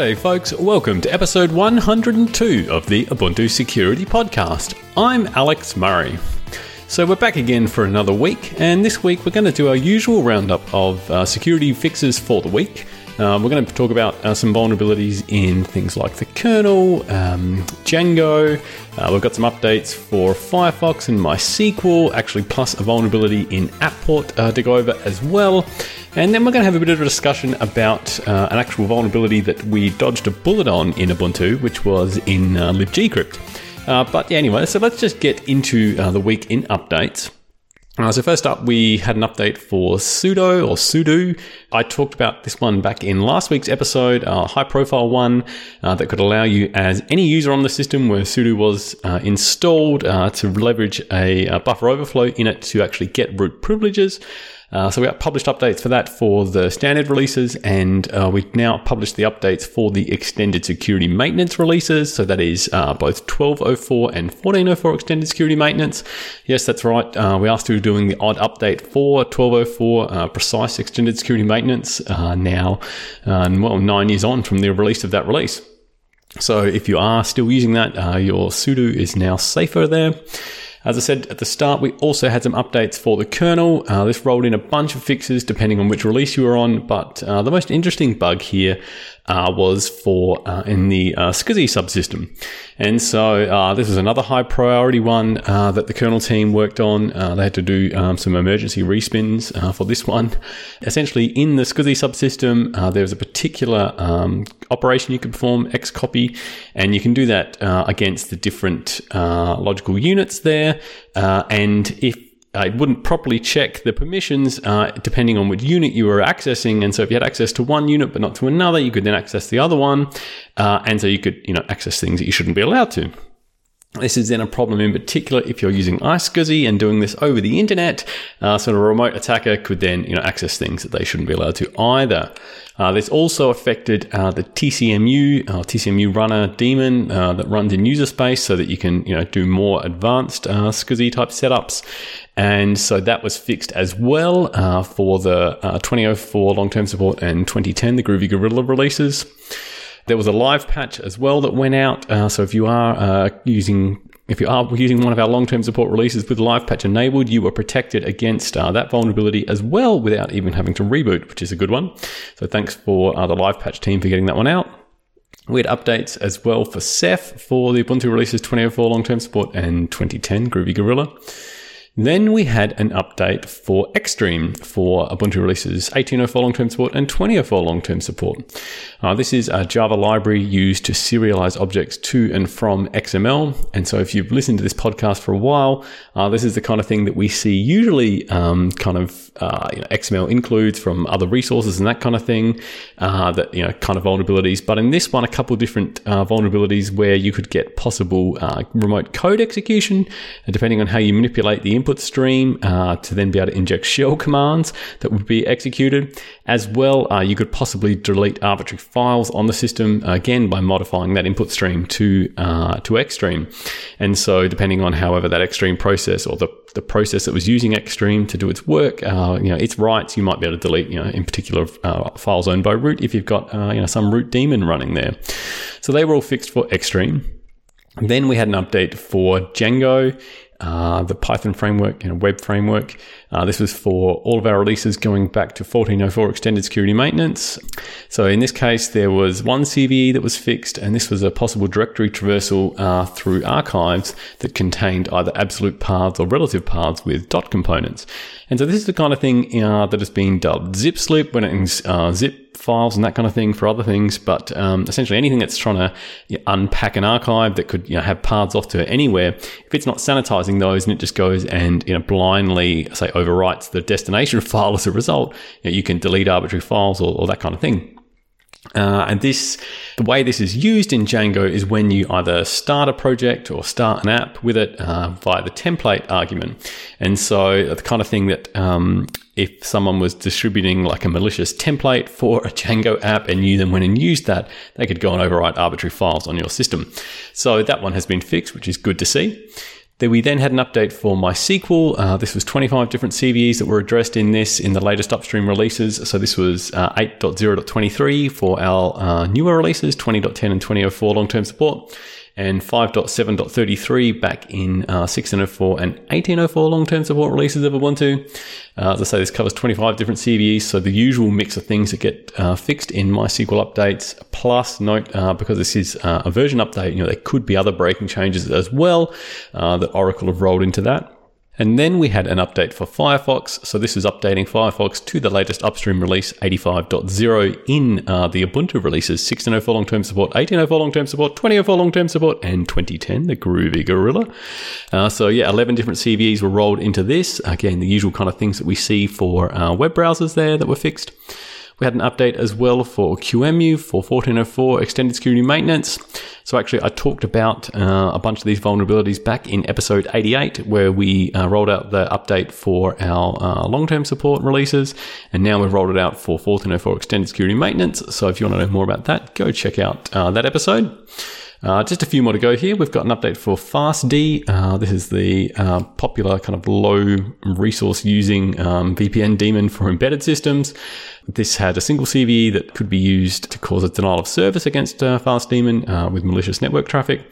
G'day, folks. Welcome to episode 102 of the Ubuntu Security Podcast. I'm Alex Murray. So, we're back again for another week, and this week we're going to do our usual roundup of uh, security fixes for the week. Um, we're going to talk about uh, some vulnerabilities in things like the kernel, um, Django. Uh, we've got some updates for Firefox and MySQL, actually, plus a vulnerability in Apport uh, to go over as well. And then we're going to have a bit of a discussion about uh, an actual vulnerability that we dodged a bullet on in Ubuntu, which was in uh, libgcrypt. Uh, but yeah, anyway, so let's just get into the week in updates. Uh, so first up, we had an update for sudo or sudo. I talked about this one back in last week's episode, a high profile one uh, that could allow you as any user on the system where sudo was uh, installed uh, to leverage a, a buffer overflow in it to actually get root privileges. Uh, so we published updates for that for the standard releases, and uh, we now published the updates for the extended security maintenance releases. So that is uh, both 1204 and 1404 extended security maintenance. Yes, that's right. Uh, we are still doing the odd update for 1204 uh, precise extended security maintenance uh, now, well, nine years on from the release of that release. So if you are still using that, your sudo is now safer there. As I said at the start, we also had some updates for the kernel. Uh, this rolled in a bunch of fixes depending on which release you were on, but uh, the most interesting bug here uh, was for uh, in the uh, SCSI subsystem. And so uh, this was another high priority one uh, that the kernel team worked on. They had to do um, some emergency respins for this one. Essentially, in the SCSI subsystem, there was a particular um, operation you could perform, xcopy, and you can do that against the different logical units there. And if uh, it wouldn't properly check the permissions uh, depending on which unit you were accessing. And so if you had access to one unit but not to another, you could then access the other one. Uh, and so you could, you know, access things that you shouldn't be allowed to. This is then a problem in particular if you're using iSCSI and doing this over the internet. Uh, so a remote attacker could then you know access things that they shouldn't be allowed to either. Uh, this also affected uh, the TCMU uh, TCMU runner daemon uh, that runs in user space, so that you can you know do more advanced uh, SCSI type setups. And so that was fixed as well uh, for the 2004 long term support and 2010 the Groovy Gorilla releases. There was a live patch as well that went out. Uh, so if you are uh, using if you are using one of our long-term support releases with live patch enabled, you are protected against uh, that vulnerability as well without even having to reboot, which is a good one. So thanks for uh, the live patch team for getting that one out. We had updates as well for Ceph for the Ubuntu releases 2004 long-term support and 2010 Groovy Gorilla. Then we had an update for Xstream for Ubuntu releases 1804 long-term support and 2004 long-term support. Uh, this is a Java library used to serialize objects to and from XML. And so if you've listened to this podcast for a while, uh, this is the kind of thing that we see usually um, kind of uh, you know, XML includes from other resources and that kind of thing, uh, that, you know, kind of vulnerabilities. But in this one, a couple of different uh, vulnerabilities where you could get possible uh, remote code execution, depending on how you manipulate the input stream uh, to then be able to inject shell commands that would be executed. As well, uh, you could possibly delete arbitrary files on the system again by modifying that input stream to uh, to Xstream. And so, depending on however that Xstream process or the the process that was using Xstream to do its work, uh, you know, its rights, you might be able to delete, you know, in particular uh, files owned by root if you've got, uh, you know, some root daemon running there. So they were all fixed for Xstream. Then we had an update for Django uh, the Python framework and a web framework. Uh, this was for all of our releases going back to 1404 extended security maintenance. So in this case, there was one CVE that was fixed, and this was a possible directory traversal uh, through archives that contained either absolute paths or relative paths with dot components. And so this is the kind of thing uh, that has been dubbed zip slip when it's uh, files and that kind of thing for other things, but um, essentially anything that's trying to you know, unpack an archive that could you know, have paths off to anywhere, if it's not sanitizing those and it just goes and you know blindly say overwrites the destination file as a result, you, know, you can delete arbitrary files or, or that kind of thing. Uh, and this, the way this is used in Django is when you either start a project or start an app with it uh, via the template argument. And so the kind of thing that um, if someone was distributing like a malicious template for a Django app and you then went and used that, they could go and overwrite arbitrary files on your system. So that one has been fixed, which is good to see. Then we then had an update for MySQL. Uh, this was 25 different CVEs that were addressed in this in the latest upstream releases. So this was uh, 8.0.23 for our uh, newer releases, 20.10 and 20.04 long-term support and 5.7.33 back in uh, 1604 and 1804 long-term support releases of Ubuntu. Uh, as I say, this covers 25 different CVEs, so the usual mix of things that get uh, fixed in MySQL updates. Plus, note uh, because this is uh, a version update, you know there could be other breaking changes as well uh, that Oracle have rolled into that. And then we had an update for Firefox. So this is updating Firefox to the latest upstream release 85.0 in uh, the Ubuntu releases 16.04 long-term support, 18.04 long-term support, 20.04 long-term support, and 2010, the Groovy Gorilla. Uh, so yeah, 11 different CVEs were rolled into this. Again, the usual kind of things that we see for uh, web browsers there that were fixed. We had an update as well for QEMU for 1404 extended security maintenance. So actually, I talked about uh, a bunch of these vulnerabilities back in episode 88, where we uh, rolled out the update for our uh, long-term support releases, and now we've rolled it out for 1404 extended security maintenance. So if you want to know more about that, go check out uh, that episode. Uh, just a few more to go here. We've got an update for FastD. Uh, this is the uh, popular kind of low resource using um, VPN daemon for embedded systems. This had a single CVE that could be used to cause a denial of service against uh, FastDaemon uh, with malicious network traffic.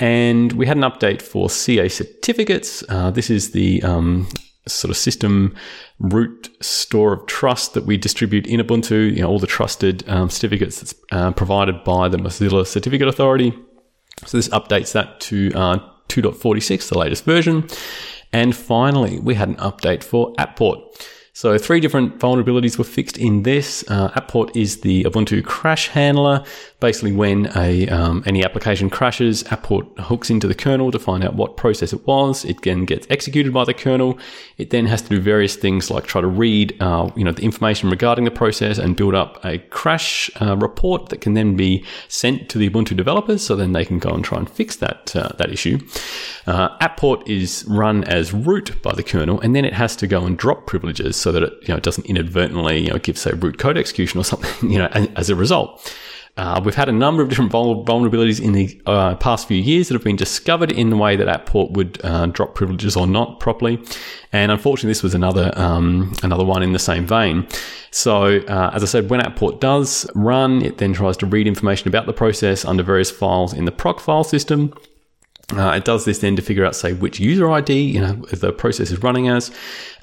And we had an update for CA certificates. Uh, this is the um, sort of system root store of trust that we distribute in Ubuntu, you know, all the trusted um, certificates that's uh, provided by the Mozilla Certificate Authority. So this updates that to uh, 2.46, the latest version. And finally, we had an update for Apport. So three different vulnerabilities were fixed in this. Uh, Apport is the Ubuntu crash handler. Basically, when a um, any application crashes, Apport hooks into the kernel to find out what process it was. It then gets executed by the kernel. It then has to do various things like try to read, uh, you know, the information regarding the process and build up a crash uh, report that can then be sent to the Ubuntu developers, so then they can go and try and fix that uh, that issue. Uh, Apport is run as root by the kernel, and then it has to go and drop privileges so that it you know doesn't inadvertently you know give say root code execution or something you know as a result. Uh, we've had a number of different vulnerabilities in the uh, past few years that have been discovered in the way that Apport would uh, drop privileges or not properly, and unfortunately, this was another um, another one in the same vein. So, uh, as I said, when Apport does run, it then tries to read information about the process under various files in the proc file system. Uh, it does this then to figure out, say, which user ID you know the process is running as,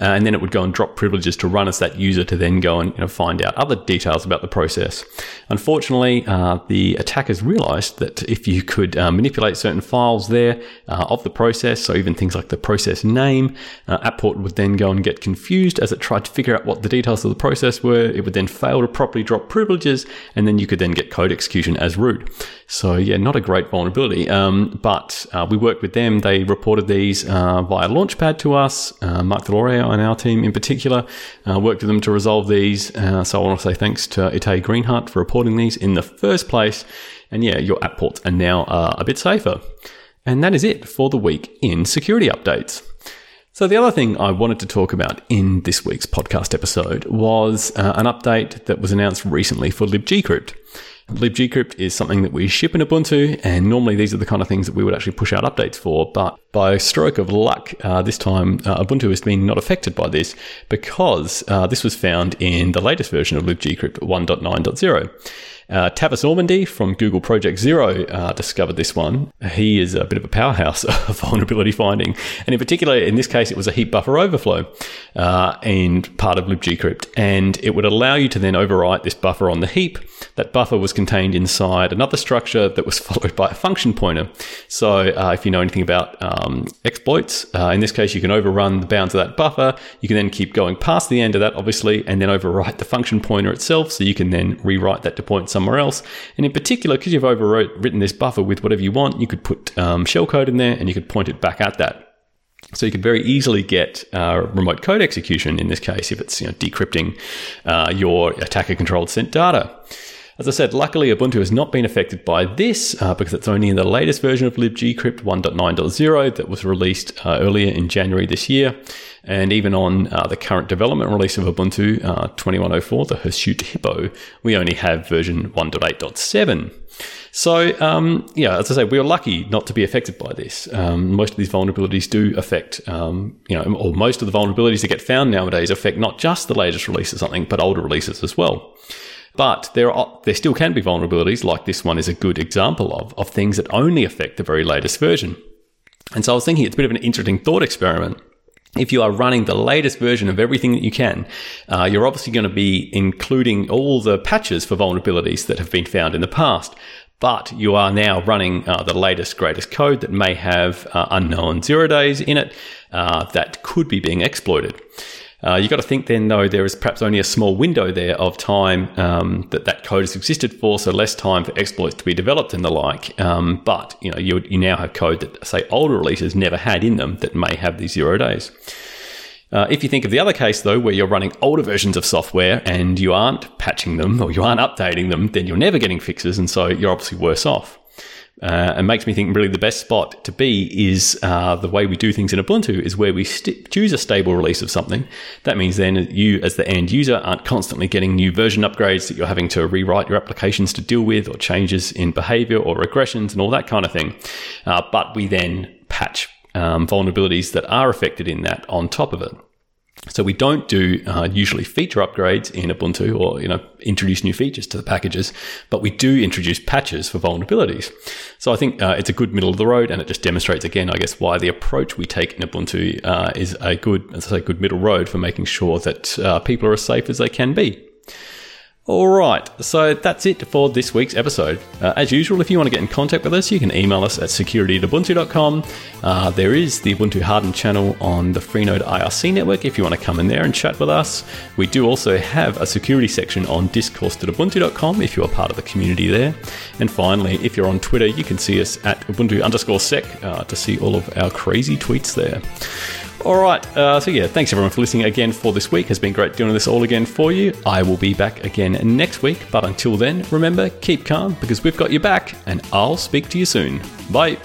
uh, and then it would go and drop privileges to run as that user to then go and you know, find out other details about the process. Unfortunately, uh, the attackers realized that if you could uh, manipulate certain files there uh, of the process, so even things like the process name, uh, Apport would then go and get confused as it tried to figure out what the details of the process were. It would then fail to properly drop privileges, and then you could then get code execution as root. So yeah, not a great vulnerability, um, but uh, we worked with them. They reported these uh, via Launchpad to us. Uh, Marc Deslauriers on our team in particular uh, worked with them to resolve these. Uh, so I want to say thanks to Itai Greenhut for reporting these in the first place. And yeah, your Apports are now uh, a bit safer. And that is it for the week in security updates. So, the other thing I wanted to talk about in this week's podcast episode was an update that was announced recently for libgcrypt libgcrypt is something that we ship in Ubuntu, and normally these are the kind of things that we would actually push out updates for. But by stroke of luck, uh, this time uh, Ubuntu has been not affected by this because uh, this was found in the latest version of libgcrypt 1.9.0. Uh, Tavis Ormandy from Google Project Zero uh, discovered this one. He is a bit of a powerhouse of vulnerability finding. And in particular, in this case, it was a heap buffer overflow uh, and part of libgcrypt. And it would allow you to then overwrite this buffer on the heap. That buffer was contained inside another structure that was followed by a function pointer. So uh, if you know anything about um, exploits, uh, in this case, you can overrun the bounds of that buffer. You can then keep going past the end of that, obviously, and then overwrite the function pointer itself. So you can then rewrite that to point somewhere else. And in particular, because you've overwritten this buffer with whatever you want, you could put um, shellcode in there and you could point it back at that. So you could very easily get uh, remote code execution in this case if it's you know, decrypting uh, your attacker controlled sent data. As I said, luckily Ubuntu has not been affected by this uh, because it's only in the latest version of libgcrypt 1.9.0 that was released uh, earlier in January this year. And even on uh, the current development release of Ubuntu uh, 2104, the Hirsute Hippo, we only have version 1.8.7. So, um, yeah, as I say, we are lucky not to be affected by this. Um, most of these vulnerabilities do affect, um, you know, or most of the vulnerabilities that get found nowadays affect not just the latest release of something, but older releases as well. But there are there still can be vulnerabilities, like this one is a good example of, of things that only affect the very latest version. And so I was thinking it's a bit of an interesting thought experiment. If you are running the latest version of everything that you can, uh, you're obviously going to be including all the patches for vulnerabilities that have been found in the past. But you are now running uh, the latest, greatest code that may have uh, unknown zero days in it uh, that could be being exploited. Uh, you've got to think then, though, there is perhaps only a small window there of time um, that that code has existed for, so less time for exploits to be developed and the like. Um, but you know, you, you now have code that, say, older releases never had in them that may have these zero days. Uh, if you think of the other case, though, where you're running older versions of software and you aren't patching them or you aren't updating them, then you're never getting fixes, and so you're obviously worse off. Uh, and makes me think really the best spot to be is uh, the way we do things in Ubuntu is where we st- choose a stable release of something. That means then you, as the end user, aren't constantly getting new version upgrades that you're having to rewrite your applications to deal with, or changes in behavior or regressions and all that kind of thing. Uh, but we then patch um, vulnerabilities that are affected in that on top of it. So we don't do uh, usually feature upgrades in Ubuntu or you know introduce new features to the packages, but we do introduce patches for vulnerabilities. So I think uh, it's a good middle of the road, and it just demonstrates again, I guess, why the approach we take in Ubuntu uh, is a good, as I say, good middle road for making sure that uh, people are as safe as they can be. All right, so that's it for this week's episode. Uh, as usual, if you want to get in contact with us, you can email us at security@ubuntu.com. Uh, there is the Ubuntu Hardened channel on the Freenode IRC network if you want to come in there and chat with us. We do also have a security section on discourse.ubuntu.com if you are part of the community there. And finally, if you're on Twitter, you can see us at ubuntu underscore sec uh, to see all of our crazy tweets there. All right. Uh, so, yeah, thanks everyone for listening again for this week. It's been great doing this all again for you. I will be back again next week. But until then, remember, keep calm because we've got your back, and I'll speak to you soon. Bye.